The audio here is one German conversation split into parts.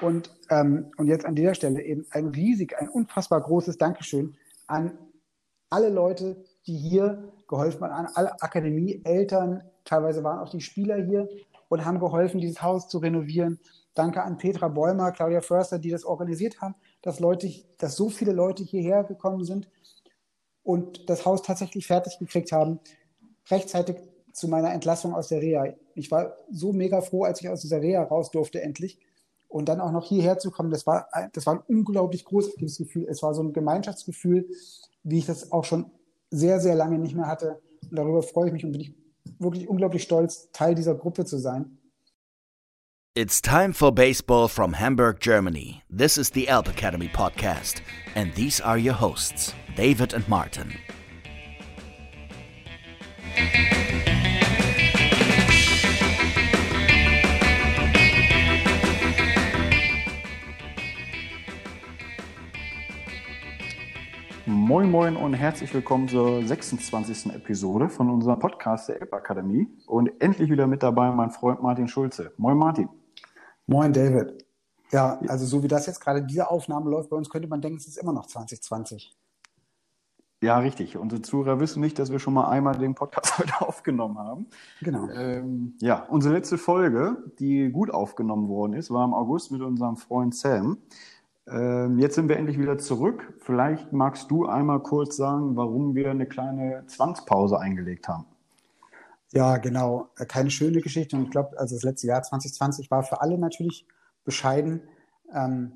Und, ähm, und jetzt an dieser Stelle eben ein riesig, ein unfassbar großes Dankeschön an alle Leute, die hier geholfen haben, an alle Akademie, Eltern, teilweise waren auch die Spieler hier und haben geholfen, dieses Haus zu renovieren. Danke an Petra Bäumer, Claudia Förster, die das organisiert haben, dass, Leute, dass so viele Leute hierher gekommen sind und das Haus tatsächlich fertig gekriegt haben, rechtzeitig zu meiner Entlassung aus der Reha. Ich war so mega froh, als ich aus dieser Reha raus durfte, endlich. Und dann auch noch hierher zu kommen, das war, das war ein unglaublich großartiges Gefühl. Es war so ein Gemeinschaftsgefühl, wie ich das auch schon sehr, sehr lange nicht mehr hatte. Und darüber freue ich mich und bin ich wirklich unglaublich stolz, Teil dieser Gruppe zu sein. It's time for baseball from Hamburg, Germany. This is the Elb Academy podcast, and these are your hosts, David and Martin. Moin Moin und herzlich willkommen zur 26. Episode von unserem Podcast der Elb Akademie. Und endlich wieder mit dabei mein Freund Martin Schulze. Moin Martin. Moin David. Ja, also so wie das jetzt gerade diese Aufnahme läuft bei uns, könnte man denken, es ist immer noch 2020. Ja, richtig. Unsere Zuhörer wissen nicht, dass wir schon mal einmal den Podcast heute aufgenommen haben. Genau. Ähm, ja, unsere letzte Folge, die gut aufgenommen worden ist, war im August mit unserem Freund Sam. Ähm, jetzt sind wir endlich wieder zurück. Vielleicht magst du einmal kurz sagen, warum wir eine kleine Zwangspause eingelegt haben. Ja, genau. Äh, keine schöne Geschichte. Und ich glaube, also das letzte Jahr 2020 war für alle natürlich bescheiden. Ähm,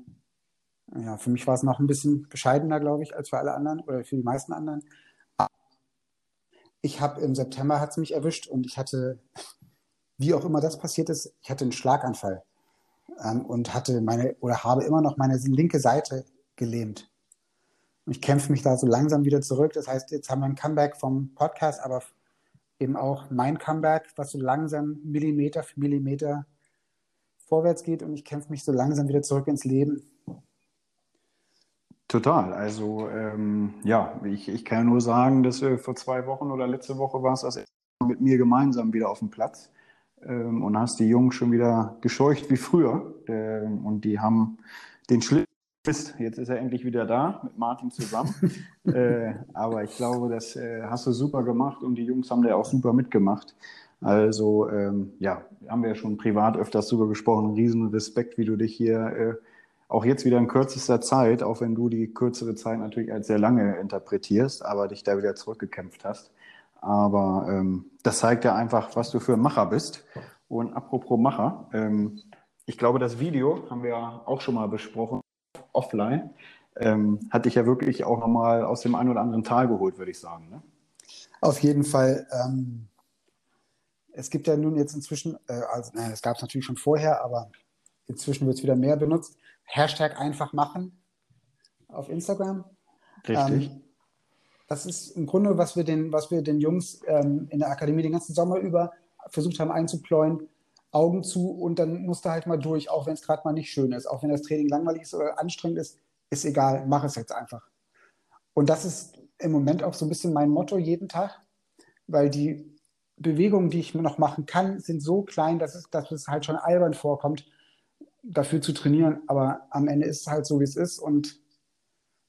ja, für mich war es noch ein bisschen bescheidener, glaube ich, als für alle anderen oder für die meisten anderen. Ich habe im September hat es mich erwischt und ich hatte, wie auch immer das passiert ist, ich hatte einen Schlaganfall ähm, und hatte meine oder habe immer noch meine linke Seite gelähmt. Und ich kämpfe mich da so langsam wieder zurück. Das heißt, jetzt haben wir ein Comeback vom Podcast, aber eben auch mein Comeback, was so langsam Millimeter für Millimeter vorwärts geht und ich kämpfe mich so langsam wieder zurück ins Leben. Total. Also ähm, ja, ich, ich kann nur sagen, dass wir vor zwei Wochen oder letzte Woche war es das mit mir gemeinsam wieder auf dem Platz ähm, und hast die Jungs schon wieder gescheucht wie früher. Ähm, und die haben den Schlitt. Jetzt ist er endlich wieder da mit Martin zusammen. äh, aber ich glaube, das äh, hast du super gemacht und die Jungs haben da auch super mitgemacht. Also ähm, ja, haben wir ja schon privat öfters drüber gesprochen. Riesen Respekt, wie du dich hier äh, auch jetzt wieder in kürzester Zeit, auch wenn du die kürzere Zeit natürlich als sehr lange interpretierst, aber dich da wieder zurückgekämpft hast. Aber ähm, das zeigt ja einfach, was du für ein Macher bist. Und apropos Macher, ähm, ich glaube, das Video haben wir auch schon mal besprochen, offline, ähm, hat dich ja wirklich auch nochmal aus dem einen oder anderen Tal geholt, würde ich sagen. Ne? Auf jeden Fall. Ähm, es gibt ja nun jetzt inzwischen, äh, also nein, das gab es natürlich schon vorher, aber inzwischen wird es wieder mehr benutzt. Hashtag einfach machen auf Instagram. Richtig. Ähm, das ist im Grunde, was wir den, was wir den Jungs ähm, in der Akademie den ganzen Sommer über versucht haben einzupläuen. Augen zu und dann musst du halt mal durch, auch wenn es gerade mal nicht schön ist, auch wenn das Training langweilig ist oder anstrengend ist, ist egal, mach es jetzt einfach. Und das ist im Moment auch so ein bisschen mein Motto jeden Tag, weil die Bewegungen, die ich noch machen kann, sind so klein, dass es, dass es halt schon albern vorkommt, dafür zu trainieren. Aber am Ende ist es halt so, wie es ist und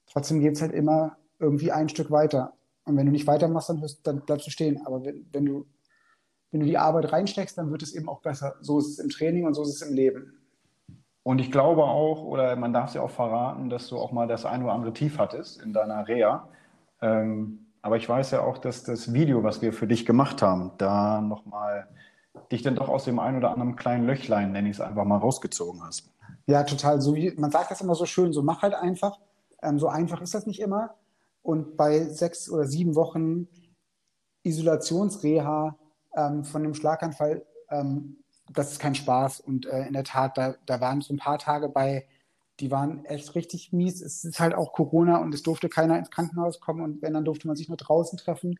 trotzdem geht es halt immer irgendwie ein Stück weiter. Und wenn du nicht weitermachst, dann, hörst, dann bleibst du stehen. Aber wenn, wenn, du, wenn du die Arbeit reinsteckst, dann wird es eben auch besser. So ist es im Training und so ist es im Leben. Und ich glaube auch, oder man darf es ja auch verraten, dass du auch mal das ein oder andere Tief hattest in deiner Reha. Ähm, aber ich weiß ja auch, dass das Video, was wir für dich gemacht haben, da nochmal dich dann doch aus dem ein oder anderen kleinen Löchlein, nenne ich es einfach mal, rausgezogen hast. Ja, total. So wie, man sagt das immer so schön, so mach halt einfach. Ähm, so einfach ist das nicht immer. Und bei sechs oder sieben Wochen Isolationsreha ähm, von dem Schlaganfall, ähm, das ist kein Spaß. Und äh, in der Tat, da, da waren so ein paar Tage bei, die waren echt richtig mies. Es ist halt auch Corona und es durfte keiner ins Krankenhaus kommen. Und wenn, dann durfte man sich nur draußen treffen.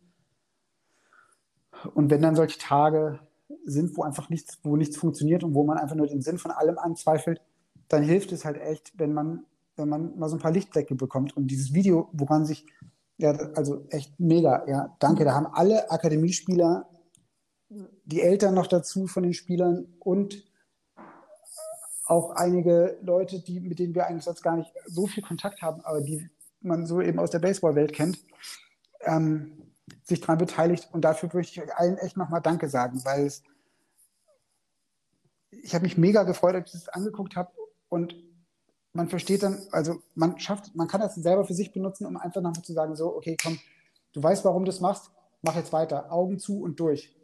Und wenn dann solche Tage sind, wo einfach nichts, wo nichts funktioniert und wo man einfach nur den Sinn von allem anzweifelt, dann hilft es halt echt, wenn man wenn man mal so ein paar Lichtblicke bekommt. Und dieses Video, woran sich, ja, also echt mega, ja, danke. Da haben alle Akademiespieler, die Eltern noch dazu von den Spielern und auch einige Leute, die, mit denen wir eigentlich sonst gar nicht so viel Kontakt haben, aber die man so eben aus der Baseballwelt kennt, ähm, sich daran beteiligt. Und dafür möchte ich euch allen echt nochmal Danke sagen, weil es, ich habe mich mega gefreut, als ich das angeguckt habe und man versteht dann, also man schafft, man kann das selber für sich benutzen, um einfach nochmal zu sagen, so, okay, komm, du weißt, warum du das machst, mach jetzt weiter, Augen zu und durch.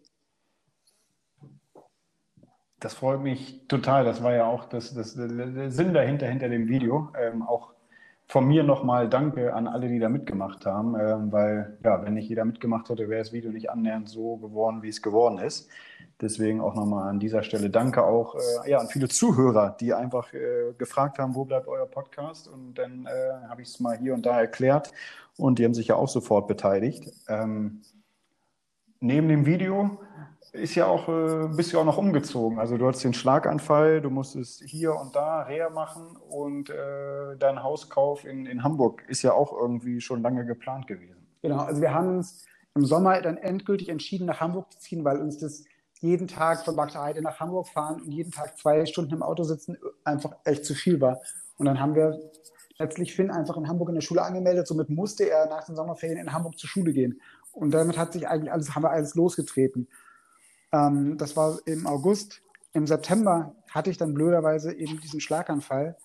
Das freut mich total. Das war ja auch das, das, der Sinn dahinter, hinter dem Video. Ähm, auch von mir nochmal Danke an alle, die da mitgemacht haben, ähm, weil ja, wenn nicht jeder mitgemacht hätte, wäre das Video nicht annähernd so geworden, wie es geworden ist. Deswegen auch nochmal an dieser Stelle Danke auch äh, ja, an viele Zuhörer, die einfach äh, gefragt haben, wo bleibt euer Podcast? Und dann äh, habe ich es mal hier und da erklärt und die haben sich ja auch sofort beteiligt. Ähm, neben dem Video ist ja auch, äh, bist ja auch noch umgezogen. Also du hattest den Schlaganfall, du musstest hier und da Reha machen und äh, dein Hauskauf in, in Hamburg ist ja auch irgendwie schon lange geplant gewesen. Genau, also wir haben uns im Sommer dann endgültig entschieden, nach Hamburg zu ziehen, weil uns das jeden Tag von Heide nach Hamburg fahren und jeden Tag zwei Stunden im Auto sitzen einfach echt zu viel war. Und dann haben wir letztlich Finn einfach in Hamburg in der Schule angemeldet. Somit musste er nach den Sommerferien in Hamburg zur Schule gehen. Und damit hat sich eigentlich alles, haben wir alles losgetreten. Ähm, das war im August. Im September hatte ich dann blöderweise eben diesen Schlaganfall.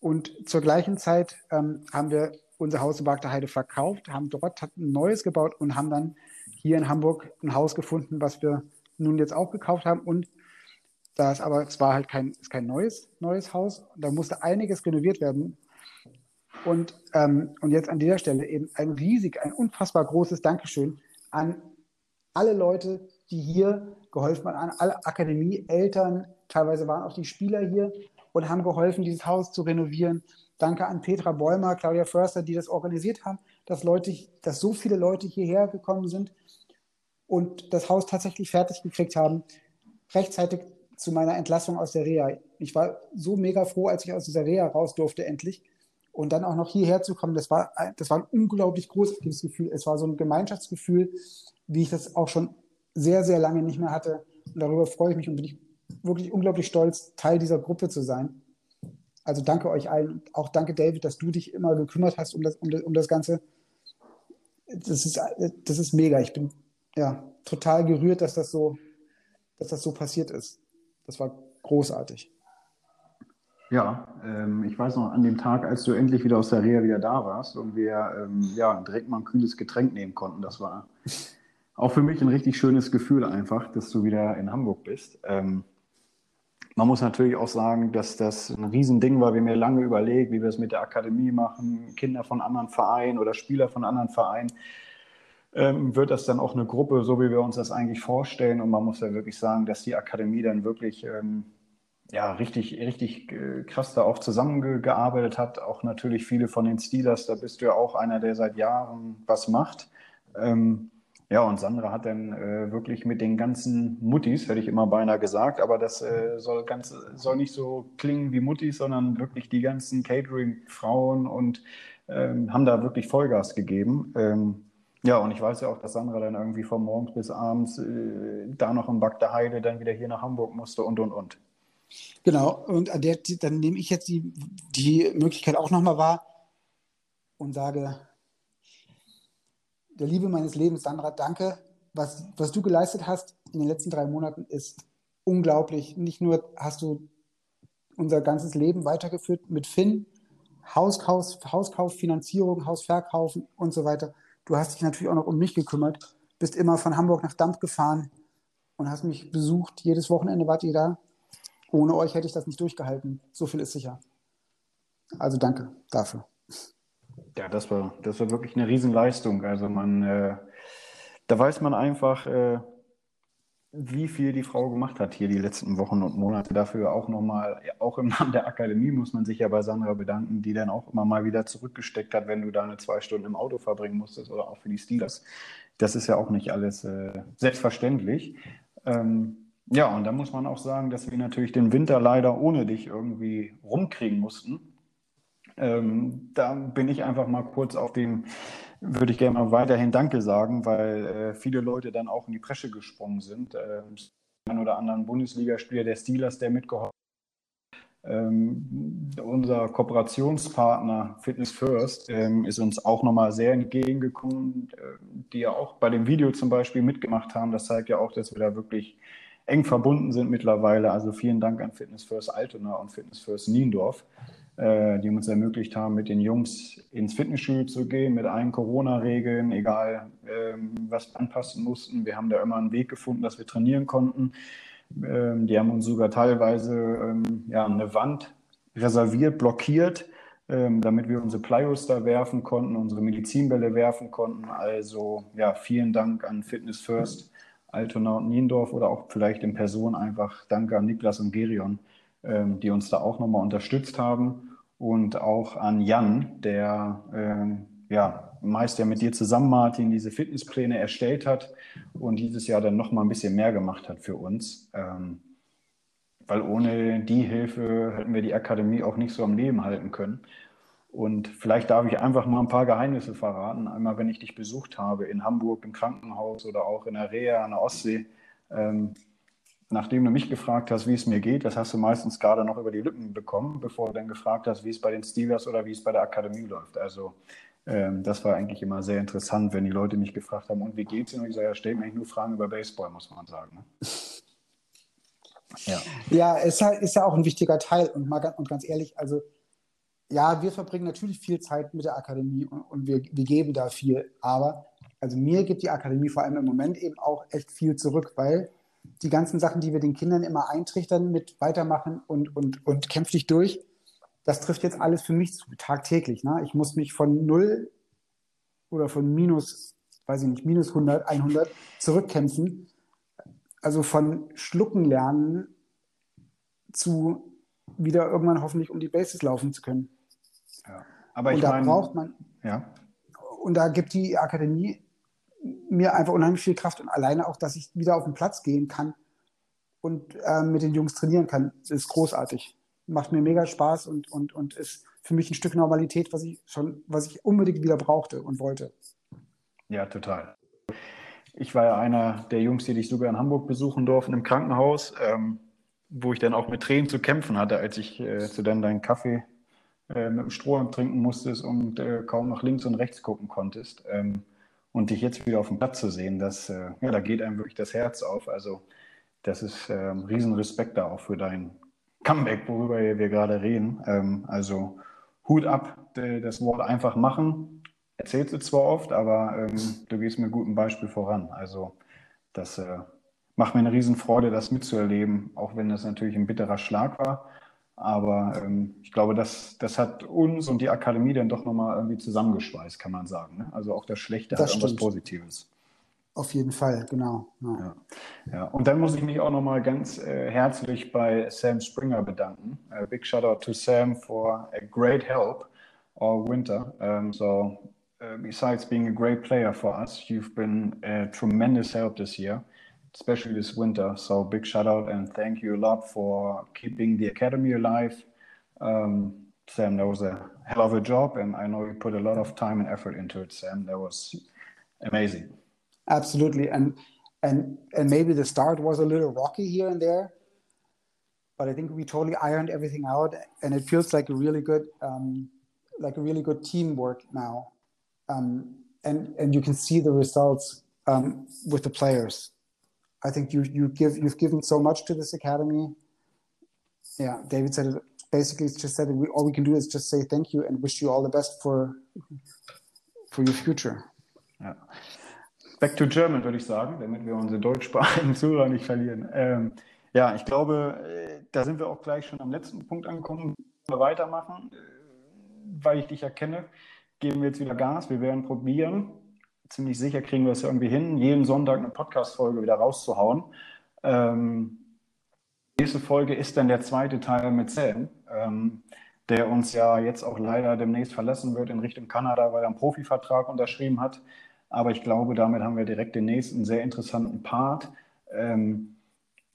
Und zur gleichen Zeit ähm, haben wir unser Haus in Bagda Heide verkauft, haben dort ein neues gebaut und haben dann hier in Hamburg ein Haus gefunden, was wir nun jetzt auch gekauft haben. Und da ist aber, es war halt kein, ist kein neues, neues Haus. Da musste einiges renoviert werden. Und, ähm, und jetzt an dieser Stelle eben ein riesig, ein unfassbar großes Dankeschön an alle Leute, die hier geholfen an alle Akademie, Eltern, teilweise waren auch die Spieler hier und haben geholfen, dieses Haus zu renovieren. Danke an Petra Bäumer, Claudia Förster, die das organisiert haben, dass, Leute, dass so viele Leute hierher gekommen sind und das Haus tatsächlich fertig gekriegt haben, rechtzeitig zu meiner Entlassung aus der Reha. Ich war so mega froh, als ich aus dieser Reha raus durfte endlich. Und dann auch noch hierher zu kommen, das war, das war ein unglaublich großartiges Gefühl. Es war so ein Gemeinschaftsgefühl, wie ich das auch schon sehr, sehr lange nicht mehr hatte. Und darüber freue ich mich und bin ich wirklich unglaublich stolz, Teil dieser Gruppe zu sein. Also danke euch allen. Auch danke, David, dass du dich immer gekümmert hast um das, um das, um das Ganze. Das ist, das ist mega. Ich bin ja total gerührt, dass das so, dass das so passiert ist. Das war großartig. Ja, ähm, ich weiß noch, an dem Tag, als du endlich wieder aus der Reha wieder da warst und wir ähm, ja, direkt mal ein kühles Getränk nehmen konnten, das war auch für mich ein richtig schönes Gefühl einfach, dass du wieder in Hamburg bist. Ähm, man muss natürlich auch sagen, dass das ein Riesending war. Wir haben ja lange überlegt, wie wir es mit der Akademie machen, Kinder von anderen Vereinen oder Spieler von anderen Vereinen. Ähm, wird das dann auch eine Gruppe, so wie wir uns das eigentlich vorstellen? Und man muss ja wirklich sagen, dass die Akademie dann wirklich ähm, ja, richtig, richtig äh, krass da auch zusammengearbeitet hat. Auch natürlich viele von den Steelers, da bist du ja auch einer, der seit Jahren was macht. Ähm, ja, und Sandra hat dann äh, wirklich mit den ganzen Muttis, hätte ich immer beinahe gesagt, aber das äh, soll, ganz, soll nicht so klingen wie Muttis, sondern wirklich die ganzen Catering-Frauen und ähm, haben da wirklich Vollgas gegeben. Ähm, ja, und ich weiß ja auch, dass Sandra dann irgendwie von morgens bis abends äh, da noch in Bagda Heide dann wieder hier nach Hamburg musste und und und. Genau, und der, dann nehme ich jetzt die, die Möglichkeit auch nochmal wahr und sage, der Liebe meines Lebens, Sandra, danke. Was, was du geleistet hast in den letzten drei Monaten ist unglaublich. Nicht nur hast du unser ganzes Leben weitergeführt mit Finn, Hauskauf, Hauskauf, Finanzierung, Hausverkaufen und so weiter. Du hast dich natürlich auch noch um mich gekümmert, bist immer von Hamburg nach Dampf gefahren und hast mich besucht. Jedes Wochenende wart ihr da. Ohne euch hätte ich das nicht durchgehalten. So viel ist sicher. Also danke dafür. Ja, das war, das war wirklich eine Riesenleistung. Also man, äh, da weiß man einfach, äh, wie viel die Frau gemacht hat hier die letzten Wochen und Monate. Dafür auch nochmal, auch im Namen der Akademie muss man sich ja bei Sandra bedanken, die dann auch immer mal wieder zurückgesteckt hat, wenn du deine zwei Stunden im Auto verbringen musstest oder auch für die Steelers. Das ist ja auch nicht alles äh, selbstverständlich. Ähm, ja, und da muss man auch sagen, dass wir natürlich den Winter leider ohne dich irgendwie rumkriegen mussten. Ähm, da bin ich einfach mal kurz auf dem, würde ich gerne mal weiterhin Danke sagen, weil äh, viele Leute dann auch in die Presche gesprungen sind. Ähm, ein oder anderen Bundesligaspieler der Steelers, der mitgeholfen Ähm, unser Kooperationspartner Fitness First ähm, ist uns auch nochmal sehr entgegengekommen, äh, die ja auch bei dem Video zum Beispiel mitgemacht haben. Das zeigt ja auch, dass wir da wirklich eng verbunden sind mittlerweile. Also vielen Dank an Fitness First Altona und Fitness First Niendorf, äh, die uns ermöglicht haben, mit den Jungs ins Fitnessstudio zu gehen, mit allen Corona-Regeln, egal ähm, was wir anpassen mussten. Wir haben da immer einen Weg gefunden, dass wir trainieren konnten. Ähm, die haben uns sogar teilweise ähm, ja, eine Wand reserviert, blockiert, ähm, damit wir unsere Plyos da werfen konnten, unsere Medizinbälle werfen konnten. Also ja, vielen Dank an Fitness First, Altona und Niendorf oder auch vielleicht in Person einfach Danke an Niklas und Gerion, die uns da auch nochmal unterstützt haben. Und auch an Jan, der ja, meist ja mit dir zusammen, Martin, diese Fitnesspläne erstellt hat und dieses Jahr dann noch mal ein bisschen mehr gemacht hat für uns. Ähm, weil ohne die Hilfe hätten wir die Akademie auch nicht so am Leben halten können. Und vielleicht darf ich einfach mal ein paar Geheimnisse verraten. Einmal, wenn ich dich besucht habe in Hamburg im Krankenhaus oder auch in der Reha an der Ostsee. Ähm, nachdem du mich gefragt hast, wie es mir geht, das hast du meistens gerade noch über die Lippen bekommen, bevor du dann gefragt hast, wie es bei den Steelers oder wie es bei der Akademie läuft. Also ähm, das war eigentlich immer sehr interessant, wenn die Leute mich gefragt haben, und wie geht's Ihnen? Und ich sage, ja, stellt mir eigentlich nur Fragen über Baseball, muss man sagen. Ne? Ja, ja es ist ja auch ein wichtiger Teil. Und, mal, und ganz ehrlich, also ja, wir verbringen natürlich viel Zeit mit der Akademie und, und wir, wir geben da viel. Aber also mir gibt die Akademie vor allem im Moment eben auch echt viel zurück, weil die ganzen Sachen, die wir den Kindern immer eintrichtern mit weitermachen und, und, und kämpf dich durch, das trifft jetzt alles für mich zu, tagtäglich. Ne? Ich muss mich von null oder von minus, weiß ich nicht, minus 100, 100 zurückkämpfen. Also von Schlucken lernen zu wieder irgendwann hoffentlich um die Bases laufen zu können. Ja. Aber ich und da mein, braucht man, ja. und da gibt die Akademie mir einfach unheimlich viel Kraft und alleine auch, dass ich wieder auf den Platz gehen kann und äh, mit den Jungs trainieren kann, ist großartig macht mir mega Spaß und, und, und ist für mich ein Stück Normalität, was ich schon, was ich unbedingt wieder brauchte und wollte. Ja, total. Ich war ja einer der Jungs, die dich sogar in Hamburg besuchen durften im Krankenhaus, ähm, wo ich dann auch mit Tränen zu kämpfen hatte, als ich äh, zu dann deinen Kaffee äh, mit dem Strohhalm trinken musstest und äh, kaum nach links und rechts gucken konntest. Ähm, und dich jetzt wieder auf dem Platz zu sehen, das, äh, ja, da geht einem wirklich das Herz auf. Also das ist ähm, Riesenrespekt da auch für dein Comeback, worüber wir gerade reden. Ähm, also Hut ab, das Wort einfach machen. Erzählst du zwar oft, aber ähm, du gehst mit gutem Beispiel voran. Also das äh, macht mir eine Riesenfreude, das mitzuerleben, auch wenn das natürlich ein bitterer Schlag war. Aber ähm, ich glaube, das, das hat uns und die Akademie dann doch nochmal irgendwie zusammengeschweißt, kann man sagen. Ne? Also auch das Schlechte das hat irgendwas Positives. Auf jeden Fall, genau. Ja. Ja. ja. Und dann muss ich mich auch nochmal ganz äh, herzlich bei Sam Springer bedanken. Uh, big shout out to Sam for a great help all winter. Um, so, uh, besides being a great player for us, you've been a tremendous help this year, especially this winter. So, big shout out and thank you a lot for keeping the academy alive. Um, Sam, that was a hell of a job, and I know you put a lot of time and effort into it, Sam. That was amazing. Absolutely, and and and maybe the start was a little rocky here and there, but I think we totally ironed everything out, and it feels like a really good, um, like a really good teamwork now, um, and and you can see the results um, with the players. I think you you give you've given so much to this academy. Yeah, David said it. Basically, just said we, all we can do is just say thank you and wish you all the best for for your future. Yeah. Back to German, würde ich sagen, damit wir unsere deutschsprachigen Zuhörer nicht verlieren. Ähm, ja, ich glaube, äh, da sind wir auch gleich schon am letzten Punkt angekommen. Wir weitermachen, äh, weil ich dich erkenne, geben wir jetzt wieder Gas. Wir werden probieren. Ziemlich sicher kriegen wir es irgendwie hin, jeden Sonntag eine Podcast-Folge wieder rauszuhauen. Ähm, nächste Folge ist dann der zweite Teil mit Sam, ähm, der uns ja jetzt auch leider demnächst verlassen wird in Richtung Kanada, weil er einen Profivertrag unterschrieben hat. Aber ich glaube, damit haben wir direkt den nächsten sehr interessanten Part. Ähm,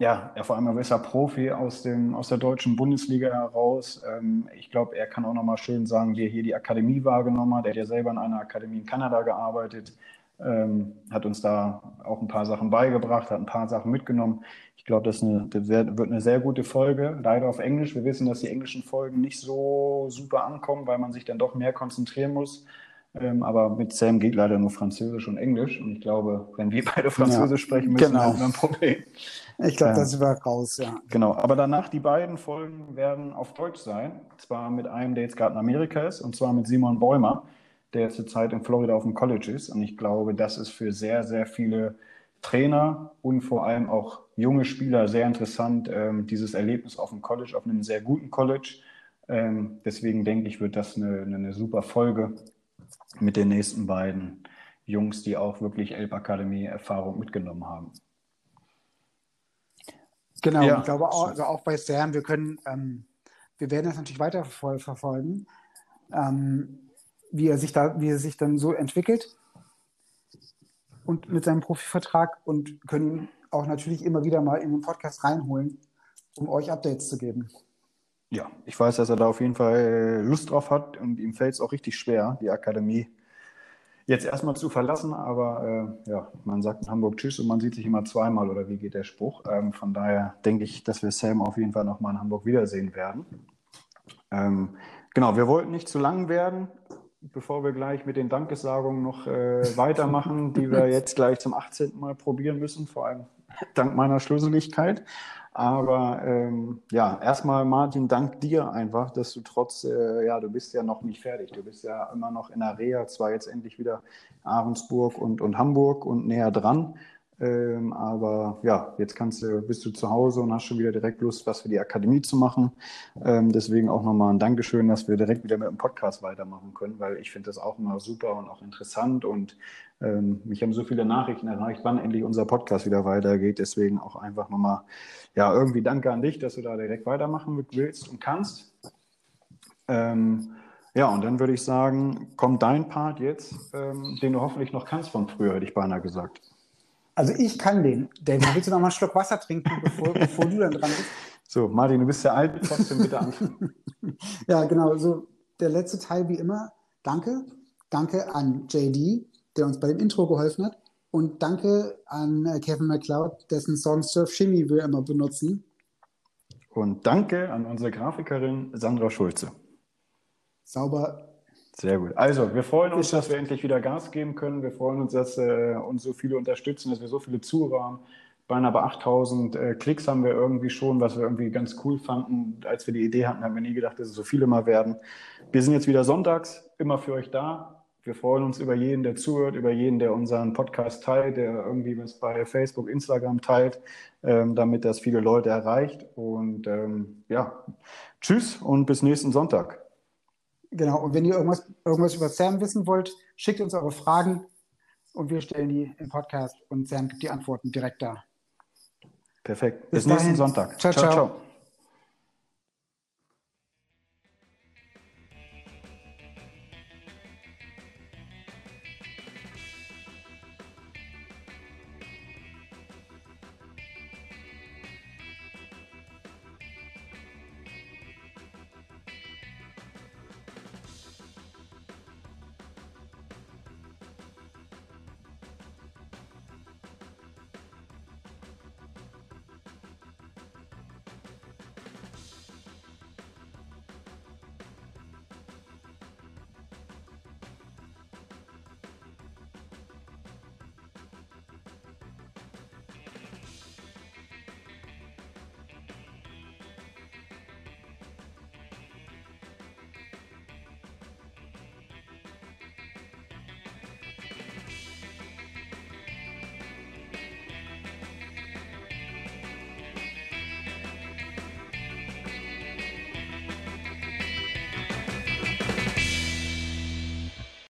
ja, er vor allem ist er Profi aus, dem, aus der deutschen Bundesliga heraus. Ähm, ich glaube, er kann auch nochmal schön sagen, wie er hier die Akademie wahrgenommen hat. Er hat ja selber in einer Akademie in Kanada gearbeitet. ähm, hat uns da auch ein paar Sachen beigebracht, hat ein paar Sachen mitgenommen. Ich glaube, das, das, wird eine sehr gute Folge. Leider auf Englisch. Wir wissen, dass die englischen Folgen nicht so super ankommen, weil man sich dann doch mehr konzentrieren muss. Ähm, aber mit Sam geht leider nur Französisch und Englisch. Und ich glaube, wenn wir beide Französisch ja, sprechen müssen, genau. haben wir ein Problem. Ich glaube, das war raus, ja. Genau, aber danach die beiden Folgen werden auf Deutsch sein. Zwar mit einem, der jetzt gerade in Amerika ist, und zwar mit Simon Bäumer, der zurzeit in Florida auf dem College ist. Und ich glaube, das ist für sehr, sehr viele Trainer und vor allem auch junge Spieler sehr interessant, ähm, dieses Erlebnis auf dem College, auf einem sehr guten College. Ähm, deswegen denke ich, wird das eine, eine, super Folge mit den nächsten beiden Jungs, die auch wirklich Elb Akademie Erfahrung mitgenommen haben. Genau, ja. ich glaube auch, also auch bei Sam, wir können, ähm, wir werden das natürlich weiter verfolgen, ähm, wie er sich da, wie er sich dann so entwickelt und mit seinem Profivertrag und können ihn auch natürlich immer wieder mal in den Podcast reinholen, um euch Updates zu geben. Ja, ich weiß, dass er da auf jeden Fall Lust drauf hat und ihm fällt es auch richtig schwer, die Akademie jetzt erstmal zu verlassen. Aber äh, ja, man sagt in Hamburg Tschüss und man sieht sich immer zweimal oder wie geht der Spruch. Ähm, von daher denke ich, dass wir Sam auf jeden Fall nochmal in Hamburg wiedersehen werden. Ähm, genau, wir wollten nicht zu lang werden bevor wir gleich mit den Dankessagungen noch äh, weitermachen, die wir jetzt gleich zum 18. Mal probieren müssen, vor allem dank meiner Schlüsseligkeit. Aber ähm, ja, erstmal Martin, dank dir einfach, dass du trotz, äh, ja, du bist ja noch nicht fertig. Du bist ja immer noch in der Reha, zwar jetzt endlich wieder Ahrensburg und, und Hamburg und näher dran. Ähm, aber ja, jetzt kannst du, bist du zu Hause und hast schon wieder direkt Lust, was für die Akademie zu machen. Ähm, deswegen auch nochmal ein Dankeschön, dass wir direkt wieder mit dem Podcast weitermachen können, weil ich finde das auch immer super und auch interessant und ähm, mich haben so viele Nachrichten erreicht, wann endlich unser Podcast wieder weitergeht. Deswegen auch einfach nochmal, ja, irgendwie Danke an dich, dass du da direkt weitermachen willst und kannst. Ähm, ja, und dann würde ich sagen, kommt dein Part jetzt, ähm, den du hoffentlich noch kannst von früher, hätte ich beinahe gesagt. Also ich kann den. David, willst du noch mal einen Schluck Wasser trinken, bevor, bevor du dann dran bist? So, Martin, du bist ja alt, trotzdem bitte anfangen. ja, genau. So, der letzte Teil wie immer. Danke. Danke an JD, der uns bei dem Intro geholfen hat. Und danke an äh, Kevin McLeod, dessen Song Surf Shimmy wir immer benutzen. Und danke an unsere Grafikerin Sandra Schulze. Sauber. Sehr gut. Also, wir freuen uns, dass wir endlich wieder Gas geben können. Wir freuen uns, dass äh, uns so viele unterstützen, dass wir so viele Zuhörer haben. Beinahe bei 8000 äh, Klicks haben wir irgendwie schon, was wir irgendwie ganz cool fanden. Als wir die Idee hatten, haben wir nie gedacht, dass es so viele mal werden. Wir sind jetzt wieder sonntags, immer für euch da. Wir freuen uns über jeden, der zuhört, über jeden, der unseren Podcast teilt, der irgendwie was bei Facebook, Instagram teilt, ähm, damit das viele Leute erreicht. Und ähm, ja, tschüss und bis nächsten Sonntag. Genau, und wenn ihr irgendwas, irgendwas über Sam wissen wollt, schickt uns eure Fragen und wir stellen die im Podcast und Sam gibt die Antworten direkt da. Perfekt. Bis, Bis nächsten Sonntag. ciao. ciao. ciao. ciao.